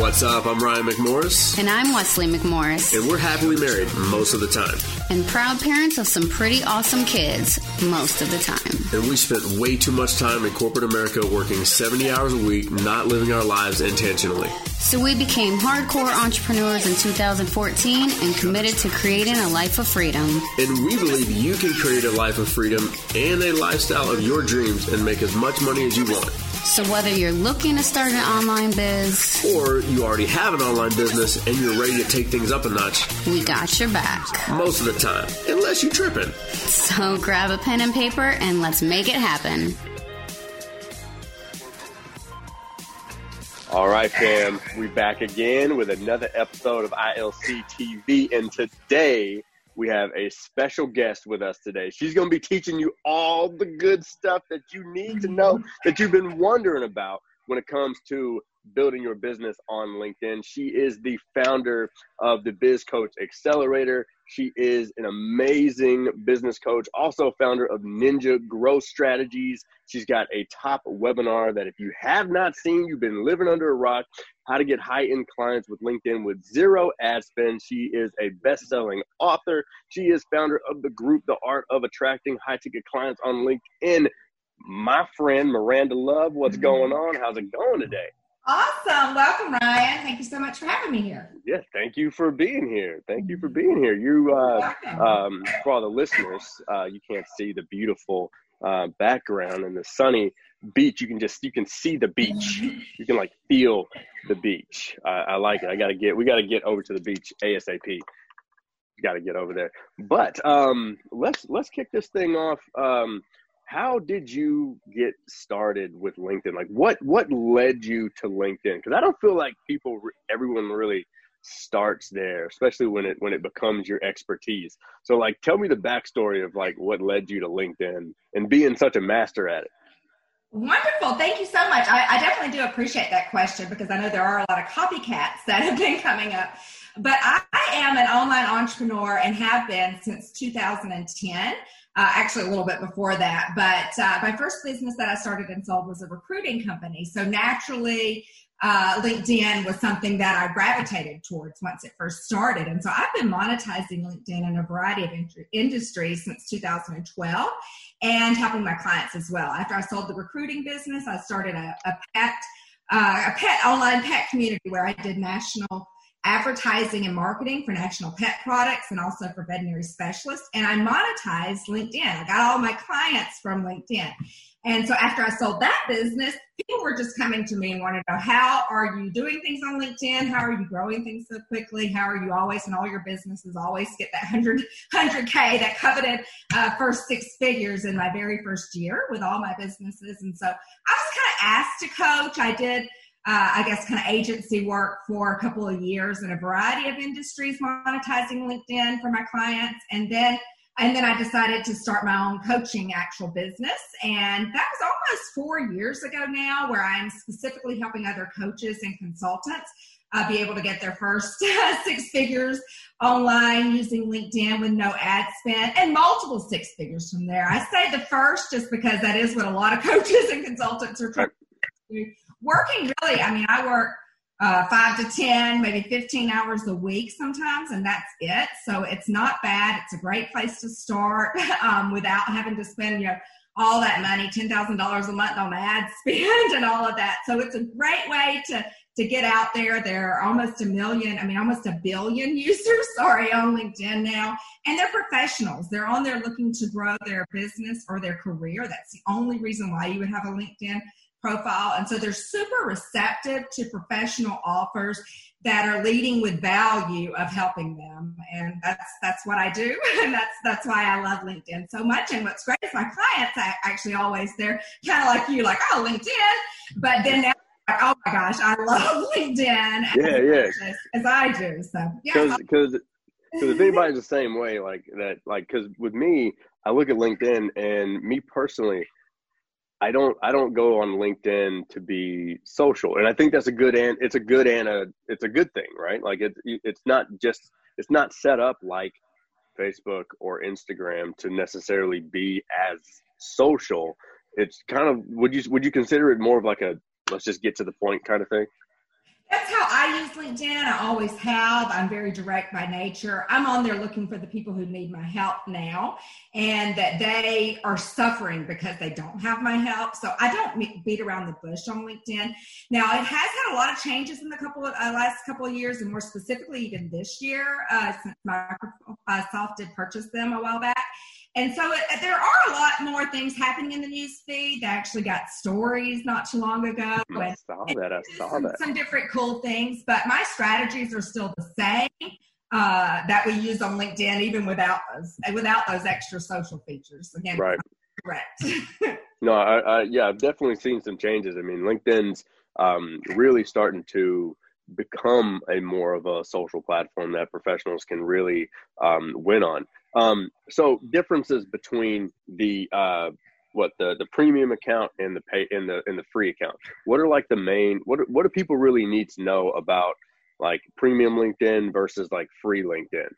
What's up? I'm Ryan McMorris. And I'm Wesley McMorris. And we're happily married most of the time. And proud parents of some pretty awesome kids most of the time. And we spent way too much time in corporate America working 70 hours a week, not living our lives intentionally. So we became hardcore entrepreneurs in 2014 and committed to creating a life of freedom. And we believe you can create a life of freedom and a lifestyle of your dreams and make as much money as you want. So whether you're looking to start an online biz or you already have an online business and you're ready to take things up a notch, we got your back. Most of the time, unless you're tripping. So grab a pen and paper and let's make it happen. All right, fam, we're back again with another episode of ILC TV, and today we have a special guest with us today. She's going to be teaching you all the good stuff that you need to know that you've been wondering about when it comes to building your business on LinkedIn. She is the founder of the Biz Coach Accelerator. She is an amazing business coach, also founder of Ninja Growth Strategies. She's got a top webinar that if you have not seen, you've been living under a rock. How to get high end clients with LinkedIn with zero ad spend. She is a best selling author. She is founder of the group, The Art of Attracting High Ticket Clients on LinkedIn. My friend Myranda Love, what's mm-hmm. going on? How's it going today? Awesome. Welcome, Ryan. Thank you so much for having me here. Yes, thank you for being here. Thank you for being here. You, uh, um, for all the listeners, uh, you can't see the beautiful uh, background and the sunny beach. You can just you can see the beach. You can like feel the beach. I like it. I gotta get. We gotta get over to the beach asap. Got to get over there. But um, let's let's kick this thing off. Um, how did you get started with LinkedIn? Like what what led you to LinkedIn? Because I don't feel like people everyone really starts there, especially when it when it becomes your expertise. So like tell me the backstory of like what led you to LinkedIn and being such a master at it. Wonderful. Thank you so much. I, I definitely do appreciate that question because I know there are a lot of copycats that have been coming up. But I, I am an online entrepreneur and have been since 2010 uh, actually a little bit before that. But uh, my first business that I started and sold was a recruiting company. So naturally, uh, LinkedIn was something that I gravitated towards once it first started. And so I've been monetizing LinkedIn in a variety of in- industries since 2012 and helping my clients as well. After I sold the recruiting business, I started a, a pet, uh, a pet online pet community where I did national advertising and marketing for national pet products and also for veterinary specialists. And I monetized LinkedIn. I got all my clients from LinkedIn. And so after I sold that business, people were just coming to me and wanted to know how are you doing things on LinkedIn? How are you growing things so quickly? How are you always in all your businesses always get that 100, 100K, that coveted uh, first six figures in my very first year with all my businesses. And so I was kind of asked to coach. I did uh, I guess, kind of agency work for a couple of years in a variety of industries, monetizing LinkedIn for my clients, and then and then I decided to start my own coaching actual business, and that was almost four years ago now, where I'm specifically helping other coaches and consultants uh, be able to get their first six figures online using LinkedIn with no ad spend and multiple six figures from there. I say the first just because that is what a lot of coaches and consultants are trying to do working really, I mean, I work uh, five to 10, maybe 15 hours a week sometimes, and that's it. So it's not bad. It's a great place to start um, without having to spend, you know, all that money, $10,000 a month on ad spend and all of that. So it's a great way to, to get out there. There are almost a million, I mean, almost a billion users, sorry, on LinkedIn now. And they're professionals. They're on there looking to grow their business or their career. That's the only reason why you would have a LinkedIn profile. And so they're super receptive to professional offers that are leading with value of helping them. And that's that's what I do. And that's that's why I love LinkedIn so much. And what's great is my clients are actually always they're kind of like you, like, oh LinkedIn. But then now oh my gosh, I love LinkedIn. Yeah, yeah. As, as I do. So yeah. Because because if anybody's the same way, like that, like because with me, I look at LinkedIn and me personally, I don't I don't go on LinkedIn to be social, and I think that's a good and it's a good and a it's a good thing, right? Like it's it's not just it's not set up like Facebook or Instagram to necessarily be as social. It's kind of would you would you consider it more of like a let's just get to the point kind of thing? That's how I use LinkedIn. I always have. I'm very direct by nature. I'm on there looking for the people who need my help now and that they are suffering because they don't have my help. So I don't beat around the bush on LinkedIn. Now it has had a lot of changes in the couple of uh, last couple of years, and more specifically even this year uh, since Microsoft did purchase them a while back. And so it, there are a lot more things happening in the news feed. They actually got stories not too long ago. I saw that. I saw some, that. Some different cool things, but my strategies are still the same uh, that we use on LinkedIn, even without those without those extra social features. Again, right. Correct. no, I, I, yeah, I've definitely seen some changes. I mean, LinkedIn's um, really starting to become a more of a social platform that professionals can really um, win on. Um, so differences between the uh, what the the premium account and the pay in the in the free account. What are like the main what what do people really need to know about like premium LinkedIn versus like free LinkedIn?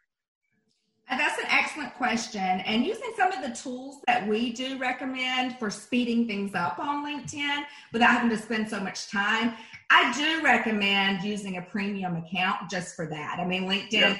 That's an excellent question. And using some of the tools that we do recommend for speeding things up on LinkedIn without having to spend so much time, I do recommend using a premium account just for that. I mean, LinkedIn yeah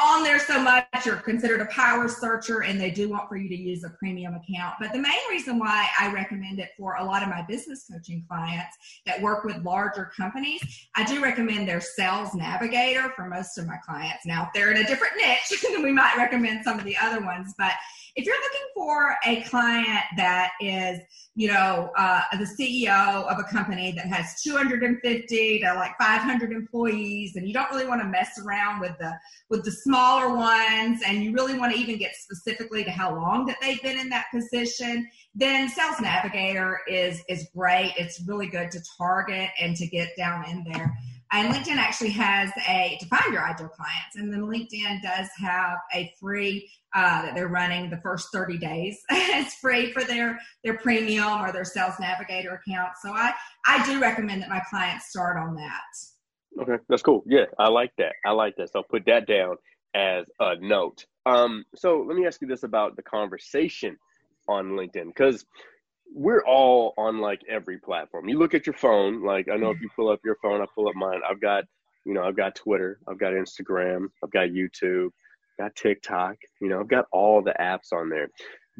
on there so much, you're considered a power searcher, and they do want for you to use a premium account. But the main reason why I recommend it for a lot of my business coaching clients that work with larger companies, I do recommend their Sales Navigator for most of my clients. Now, if they're in a different niche, we might recommend some of the other ones. But if you're looking for a client that is, you know, uh, the CEO of a company that has 250 to like 500 employees, and you don't really want to mess around with the with the smaller ones, and you really want to even get specifically to how long that they've been in that position, then Sales Navigator is is great. It's really good to target and to get down in there. And LinkedIn actually has a to find your ideal clients, and then LinkedIn does have a free uh, that they're running the first 30 days. it's free for their their premium or their Sales Navigator account. So I I do recommend that my clients start on that. Okay, that's cool. Yeah, I like that. I like that. So I'll put that down as a note. Um, so let me ask you this about the conversation on LinkedIn because we're all on like every platform. You look at your phone, like I know if mm-hmm. you pull up your phone, I pull up mine. I've got, you know, I've got Twitter, I've got Instagram, I've got YouTube, got TikTok, you know, I've got all the apps on there.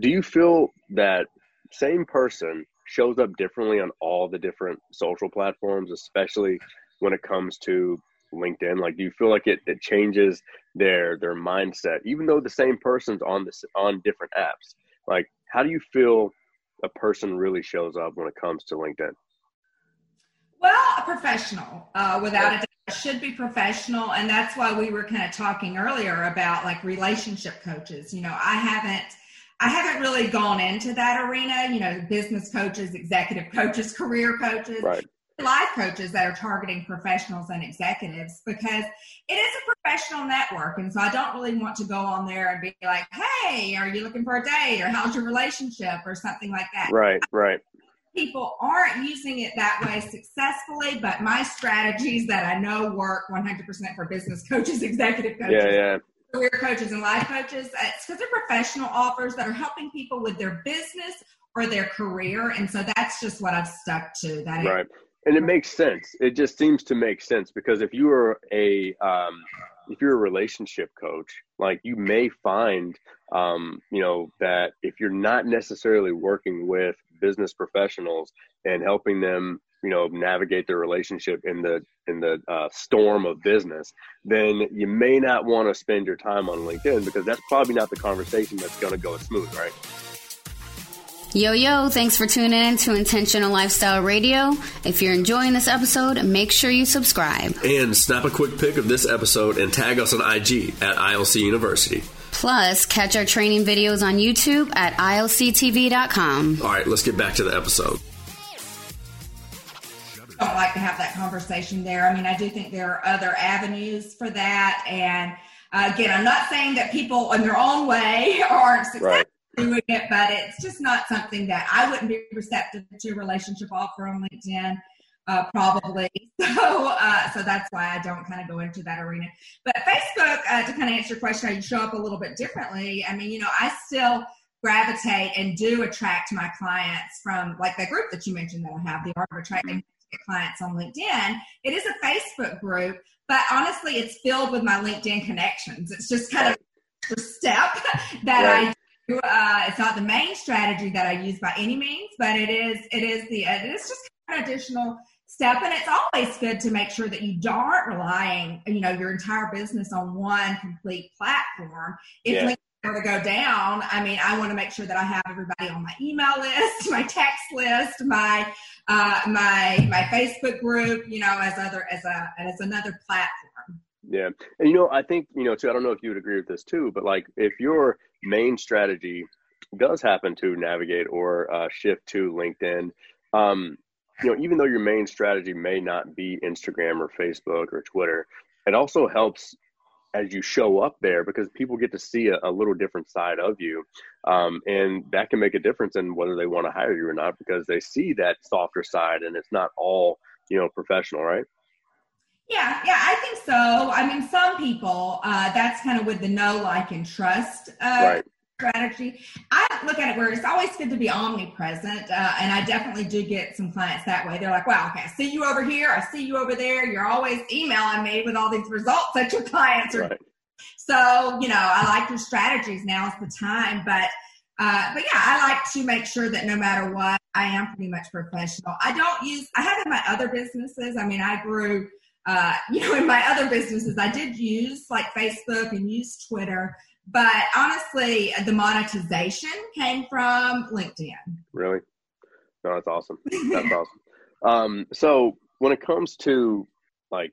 Do you feel that same person shows up differently on all the different social platforms, especially when it comes to LinkedIn? Like, do you feel like it, it changes their their mindset, even though the same person's on this on different apps? Like, how do you feel a person really shows up when it comes to LinkedIn? Well, a professional, uh, without a doubt, should be professional, and that's why we were kind of talking earlier about like relationship coaches. You know, I haven't. I haven't really gone into that arena, you know, business coaches, executive coaches, career coaches. Right life coaches that are targeting professionals and executives because it is a professional network. And so I don't really want to go on there and be like, hey, are you looking for a date or how's your relationship or something like that. Right, right. People aren't using it that way successfully, but my strategies that I know work 100% for business coaches, executive coaches, yeah, yeah. career coaches, and life coaches, it's because they're professional offers that are helping people with their business or their career. And so that's just what I've stuck to. That right and it makes sense. It just seems to make sense because if you are a um, if you're a relationship coach, like you may find, um, you know, that if you're not necessarily working with business professionals and helping them, you know, navigate their relationship in the in the uh, storm of business, then you may not want to spend your time on LinkedIn because that's probably not the conversation that's going to go smooth, right? Yo, yo, thanks for tuning in to Intentional Lifestyle Radio. If you're enjoying this episode, make sure you subscribe. And snap a quick pic of this episode and tag us on IG at ILC University. Plus, catch our training videos on YouTube at ilctv.com. All right, let's get back to the episode. I don't like to have that conversation there. I mean, I do think there are other avenues for that. And uh, again, I'm not saying that people in their own way aren't successful. Doing it, but it's just not something that I wouldn't be receptive to a relationship offer on LinkedIn. Uh, probably. So, uh, so that's why I don't kind of go into that arena. But Facebook, uh, to kind of answer your question, how you show up a little bit differently. I mean, you know, I still gravitate and do attract my clients from like that group that you mentioned that I have, the art of attracting clients on LinkedIn. It is a Facebook group, but honestly, it's filled with my LinkedIn connections. It's just kind of step that right. Uh, it's not the main strategy that I use by any means, but it is. It is the. It is just an additional step, and it's always good to make sure that you aren't relying, you know, your entire business on one complete platform. If yeah. LinkedIn to go down, I mean, I want to make sure that I have everybody on my email list, my text list, my uh, my my Facebook group, you know, as other as a as another platform. Yeah, and you know, I think you know too. I don't know if you would agree with this too, but like if your main strategy does happen to navigate or uh, shift to LinkedIn, um, you know, even though your main strategy may not be Instagram or Facebook or Twitter, it also helps as you show up there because people get to see a, a little different side of you um, and that can make a difference in whether they want to hire you or not because they see that softer side and it's not all you know professional right yeah yeah i think so i mean some people uh, that's kind of with the know like and trust uh, right strategy. I look at it where it's always good to be omnipresent, uh, and I definitely do get some clients that way. They're like, "Wow, okay, I see you over here, I see you over there. You're always emailing me with all these results that your clients are." Right. So, you know, I like your strategies. Now is the time, but uh, but yeah, I like to make sure that no matter what, I am pretty much professional. I don't use. I have in my other businesses. I mean, I grew. Uh, you know, in my other businesses, I did use like Facebook and use Twitter, but honestly, the monetization came from LinkedIn. Really? No, that's awesome. That's awesome. Um, so when it comes to like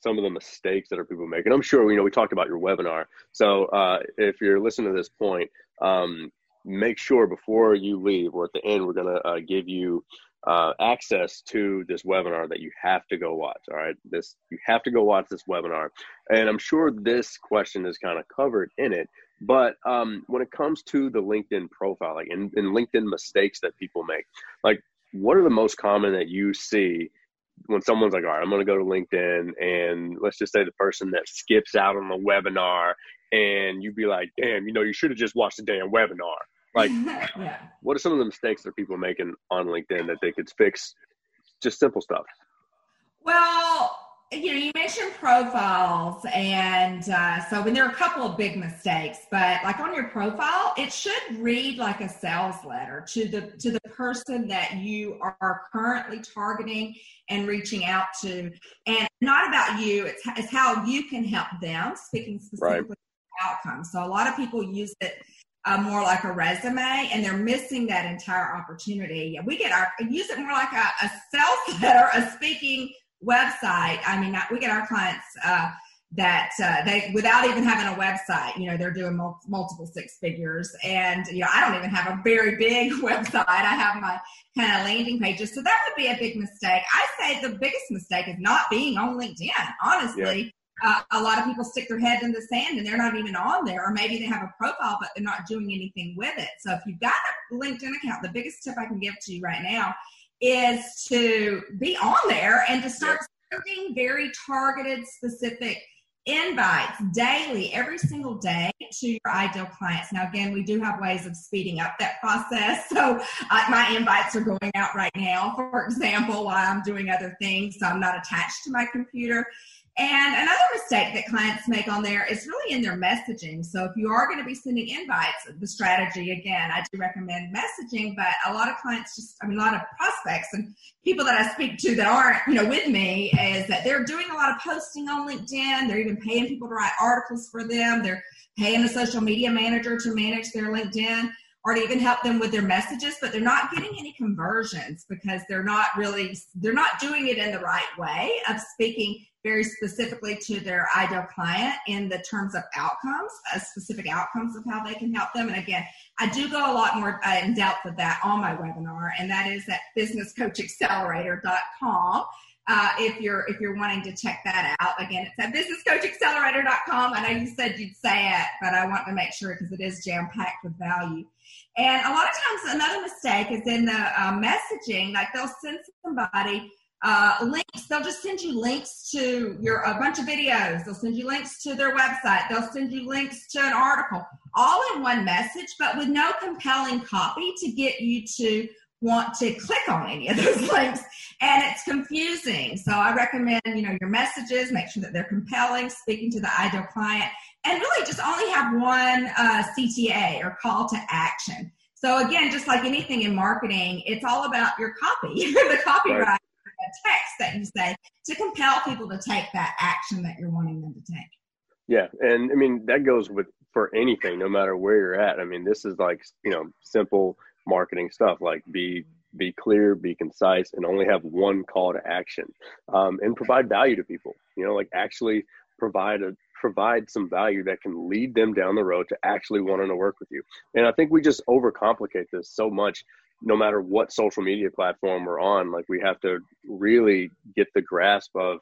some of the mistakes that are people making, I'm sure you know we talked about your webinar. So uh, if you're listening to this point, um, make sure before you leave or at the end, we're gonna uh, give you uh, access to this webinar that you have to go watch. All right, this you have to go watch this webinar, and I'm sure this question is kind of covered in it. But um, when it comes to the LinkedIn profile, like in, in LinkedIn mistakes that people make, like what are the most common that you see when someone's like, all right, I'm going to go to LinkedIn, and let's just say the person that skips out on the webinar, and you'd be like, damn, you know, you should have just watched the damn webinar. Like, yeah. what are some of the mistakes that people are making on LinkedIn that they could fix? Just simple stuff. Well, you know, you mentioned profiles, and uh, so when there are a couple of big mistakes, but like on your profile, it should read like a sales letter to the to the person that you are currently targeting and reaching out to, and not about you. It's, it's how you can help them. Speaking specifically right. outcomes, so a lot of people use it uh, more like a resume and they're missing that entire opportunity. We get our use it more like a, a sales letter, a speaking website. I mean, we get our clients uh, that uh, they without even having a website, you know, they're doing mul- multiple six figures, and you know, I don't even have a very big website. I have my kind of landing pages, so that would be a big mistake. I say the biggest mistake is not being on LinkedIn. Honestly. Yeah uh, a lot of people stick their head in the sand and they're not even on there, or maybe they have a profile but they're not doing anything with it. So if you've got a LinkedIn account, the biggest tip I can give to you right now is to be on there and to start sending very targeted, specific invites daily, every single day to your ideal clients. Now, again, we do have ways of speeding up that process. So, uh, my invites are going out right now, for example, while I'm doing other things. So, I'm not attached to my computer. And another mistake that clients make on there is really in their messaging. So if you are going to be sending invites, the strategy again, I do recommend messaging, but a lot of clients just, I mean, a lot of prospects and people that I speak to that aren't, you know, with me is that they're doing a lot of posting on LinkedIn. They're even paying people to write articles for them. They're paying a social media manager to manage their LinkedIn or to even help them with their messages, but they're not getting any conversions because they're not really, they're not doing it in the right way of speaking very specifically to their ideal client in the terms of outcomes, uh, specific outcomes of how they can help them. And again, I do go a lot more uh, in depth with that on my webinar, and that is at businesscoachaccelerator.com. Uh, if you're if you're wanting to check that out, again, it's at businesscoachaccelerator.com. I know you said you'd say it, but I want to make sure because it is jam packed with value. And a lot of times, another mistake is in the uh, messaging. Like they'll send somebody uh, links. They'll just send you links to your a bunch of videos. They'll send you links to their website. They'll send you links to an article, all in one message, but with no compelling copy to get you to want to click on any of those links and it's confusing so i recommend you know your messages make sure that they're compelling speaking to the ideal client and really just only have one uh, cta or call to action so again just like anything in marketing it's all about your copy the copyright right. Text that you say to compel people to take that action that you're wanting them to take. Yeah and i mean that goes with for anything no matter where you're at. I mean this is like you know simple marketing stuff like be be clear be concise and only have one call to action um, and provide value to people. You know like actually provide a provide some value that can lead them down the road to actually wanting to work with you. And i think we just overcomplicate this so much no matter what social media platform we're on like we have to really get the grasp of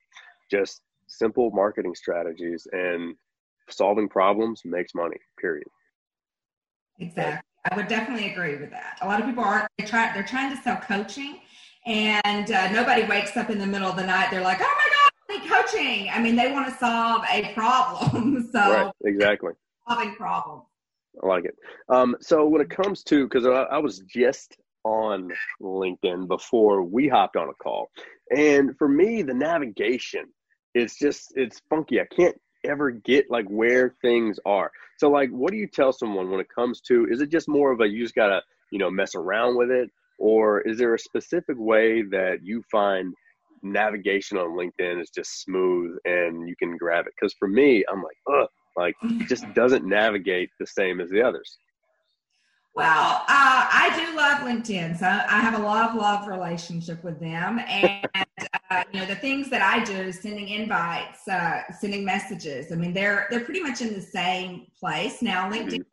just simple marketing strategies and solving problems makes money period exactly I would definitely agree with that. A lot of people aren't they try they're trying to sell coaching, and uh, nobody wakes up in the middle of the night. They're like, "Oh my God, I coaching!" I mean, they want to solve a problem. so right, exactly solving problems. I like it. Um, so when it comes to because I, I was just on LinkedIn before we hopped on a call, and for me, the navigation is just it's funky. I can't ever get like where things are. So like what do you tell someone when it comes to is it just more of a you just gotta, you know, mess around with it? Or is there a specific way that you find navigation on LinkedIn is just smooth and you can grab it? Because for me, I'm like, ugh, like it just doesn't navigate the same as the others. Well, uh, I do love LinkedIn, so I have a love love relationship with them, and uh, you know the things that I do, sending invites, uh, sending messages. I mean, they're they're pretty much in the same place now. LinkedIn,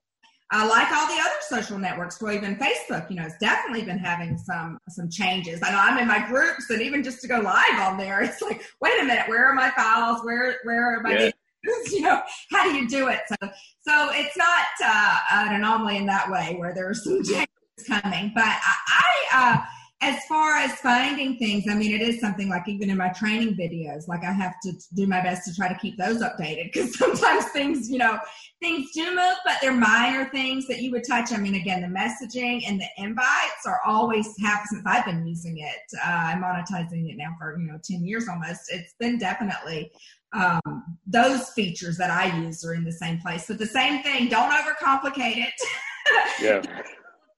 uh, like all the other social networks, or even Facebook, you know, it's definitely been having some some changes. I know I'm in my groups, and even just to go live on there, it's like, wait a minute, where are my files? Where where are my yeah. you know, how do you do it? So, so it's not uh, an anomaly in that way where there's some changes coming. But I, I uh, as far as finding things, I mean, it is something like even in my training videos, like I have to do my best to try to keep those updated because sometimes things, you know, things do move, but they're minor things that you would touch. I mean, again, the messaging and the invites are always have since I've been using it. Uh, I'm monetizing it now for, you know, 10 years almost. It's been definitely um, those features that I use are in the same place. But the same thing, don't overcomplicate it. yeah.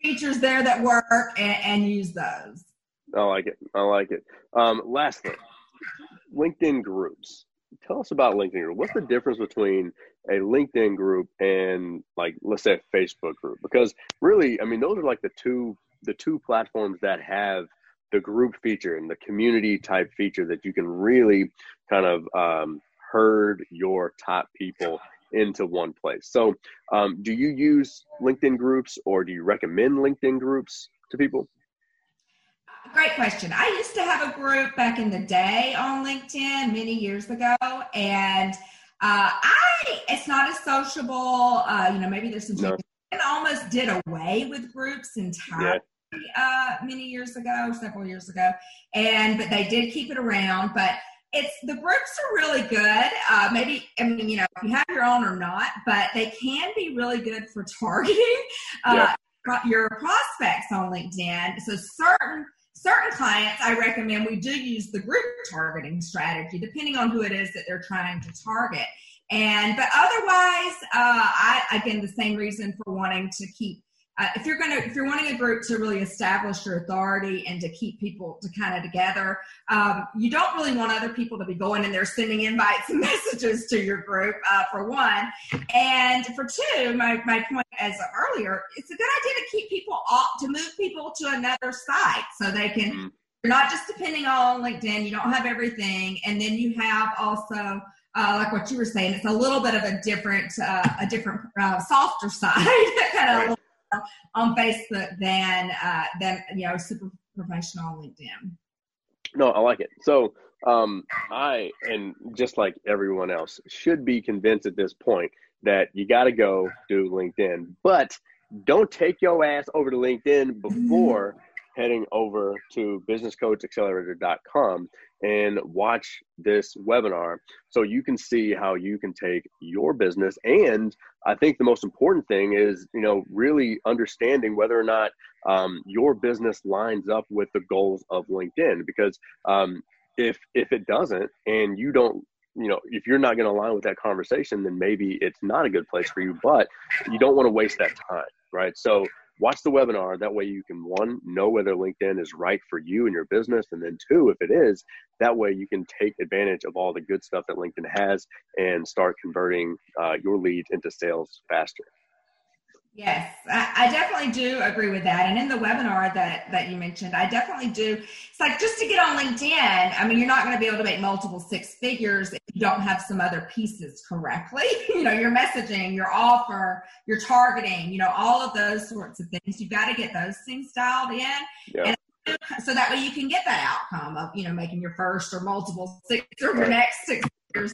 features there that work and, and, use those. I like it. I like it. Um, last thing, LinkedIn groups. Tell us about LinkedIn group. What's the difference between a LinkedIn group and like let's say a Facebook group? Because really, I mean, those are like the two the two platforms that have the group feature and the community type feature that you can really kind of um, herd your top people into one place. So, um, do you use LinkedIn groups or do you recommend LinkedIn groups to people? Great question. I used to have a group back in the day on LinkedIn many years ago, and uh, I it's not as sociable. Uh, you know, maybe there's some changes. No. almost did away with groups entirely. Yeah. Uh, many years ago, several years ago, and but they did keep it around. But it's the groups are really good. Uh, maybe I mean you know if you have your own or not, but they can be really good for targeting uh, yeah. your prospects on LinkedIn. So certain certain clients, I recommend we do use the group targeting strategy, depending on who it is that they're trying to target. And but otherwise, uh, I again the same reason for wanting to keep uh, if you're going to if you're wanting a group to really establish your authority and to keep people to kind of together um, you don't really want other people to be going in there sending invites and messages to your group uh, for one and for two my, my point as earlier it's a good idea to keep people off to move people to another site so they can mm-hmm. you're not just depending on linkedin you don't have everything and then you have also uh, like what you were saying, it's a little bit of a different, uh, a different, uh, softer side, kind of on Facebook than uh, than you know super professional LinkedIn. No, I like it. So um, I and just like everyone else should be convinced at this point that you got to go do LinkedIn, but don't take your ass over to LinkedIn before heading over to businesscoachaccelerator.com and watch this webinar so you can see how you can take your business. And i think the most important thing is you know really understanding whether or not um, your business lines up with the goals of linkedin because um, if if it doesn't and you don't you know if you're not going to align with that conversation then maybe it's not a good place for you but you don't want to waste that time right? So watch the webinar. That way you can one, know whether LinkedIn is right for you and your business. And then two, if it is, that way you can take advantage of all the good stuff that LinkedIn has and start converting uh, your leads into sales faster. Yes, I, definitely do agree with that. And in the webinar that that you mentioned, I definitely do. It's like just to get on LinkedIn. I mean, you're not going to be able to make multiple six figures if you don't have some other pieces correctly. you know, your messaging, your offer, your targeting. You know, all of those sorts of things. You've got to get those things dialed in. Yeah. And so that way you can get that outcome of you know making your first or multiple six or your next six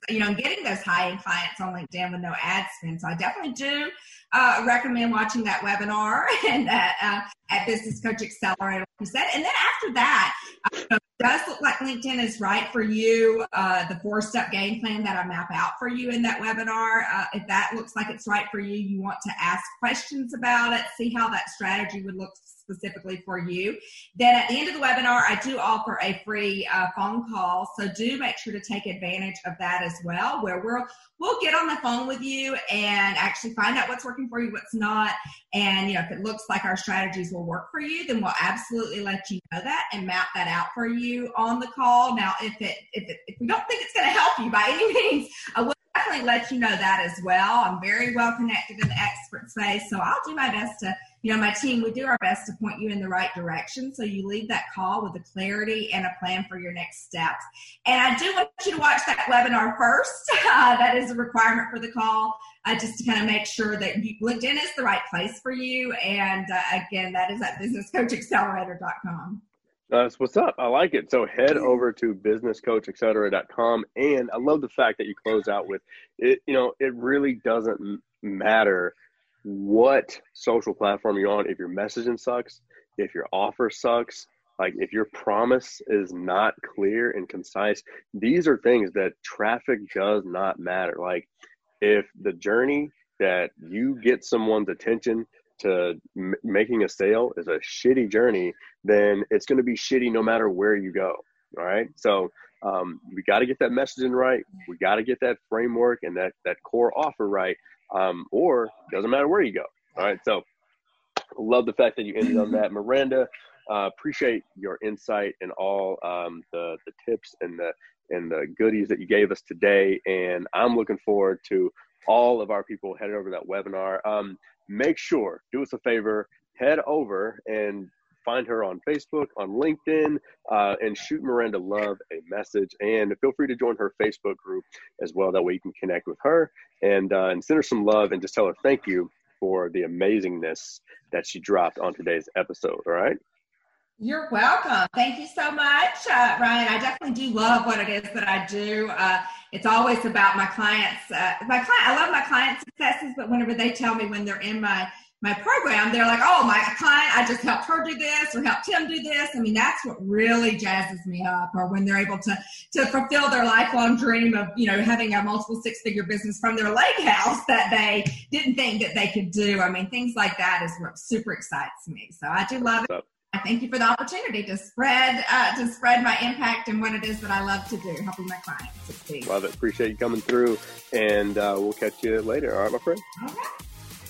you know, getting those high end clients on LinkedIn with no ad spend. So I definitely do uh, recommend watching that webinar and that uh, at Business Coach Accelerator, like you said. And then after that, uh, does look like LinkedIn is right for you. Uh, the four step game plan that I map out for you in that webinar, uh, if that looks like it's right for you, you want to ask questions about it, see how that strategy would look specifically for you. Then at the end of the webinar, I do offer a free uh, phone call. So do make sure to take advantage of that as well, where we'll, we'll get on the phone with you and actually find out what's working for you, what's not. And, you know, if it looks like our strategies will work for you, then we'll absolutely let you know that and map that out for you on the call. Now, if it, if it, if we don't think it's going to help you by any means, I will definitely let you know that as well. I'm very well connected in the expert space, so I'll do my best to you know, my team, we do our best to point you in the right direction. So you leave that call with a clarity and a plan for your next steps. And I do want you to watch that webinar first. Uh, that is a requirement for the call, uh, just to kind of make sure that you, LinkedIn is the right place for you. And uh, again, that is at businesscoachaccelerator.com. Uh, That's what's up. I like it. So head over to businesscoachaccelerator.com. And I love the fact that you close out with it. You know, it really doesn't matter what social platform you're on, if your messaging sucks, if your offer sucks, like if your promise is not clear and concise, these are things that traffic does not matter. Like if the journey that you get someone's attention to m- making a sale is a shitty journey, then it's going to be shitty no matter where you go. All right. So um, we got to get that messaging right. We got to get that framework and that, that core offer right um, or doesn't matter where you go. All right. So love the fact that you ended on that. Myranda, uh, appreciate your insight and all um, the, the tips and the, and the goodies that you gave us today. And I'm looking forward to all of our people headed over that webinar. Um, make sure, do us a favor, head over and find her on Facebook, on LinkedIn, uh, and shoot Myranda Love a message. And feel free to join her Facebook group as well. That way you can connect with her and, uh, and send her some love and just tell her thank you for the amazingness that she dropped on today's episode. All right. You're welcome. Thank you so much, uh, Ryan. I definitely do love what it is that I do. Uh, it's always about my clients. Uh, my client, I love my client successes, but whenever they tell me when they're in my my program, they're like, oh, my client, I just helped her do this or helped him do this. I mean, that's what really jazzes me up, or when they're able to to fulfill their lifelong dream of, you know, having a multiple six figure business from their lake house that they didn't think that they could do. I mean, things like that is what super excites me. So I do love it. I thank you for the opportunity to spread uh, to spread my impact and what it is that I love to do, helping my clients succeed. Love it. Appreciate you coming through, and uh, we'll catch you later. All right, my friend. All right.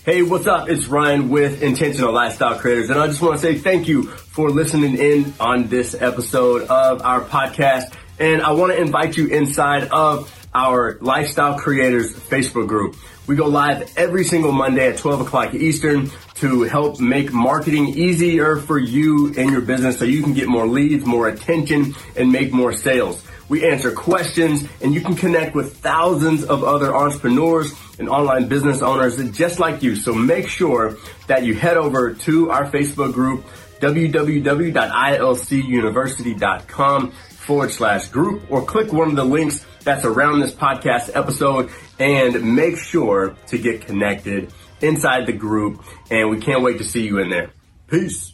Hey, what's up? It's Ryan with Intentional Lifestyle Creators, and I just want to say thank you for listening in on this episode of our podcast. And I want to invite you inside of our Lifestyle Creators Facebook group. We go live every single Monday at 12 o'clock Eastern to help make marketing easier for you and your business so you can get more leads, more attention, and make more sales. We answer questions and you can connect with thousands of other entrepreneurs and online business owners just like you. So make sure that you head over to our Facebook group, www.ilcuniversity.com forward slash group or click one of the links that's around this podcast episode and make sure to get connected inside the group. And we can't wait to see you in there. Peace.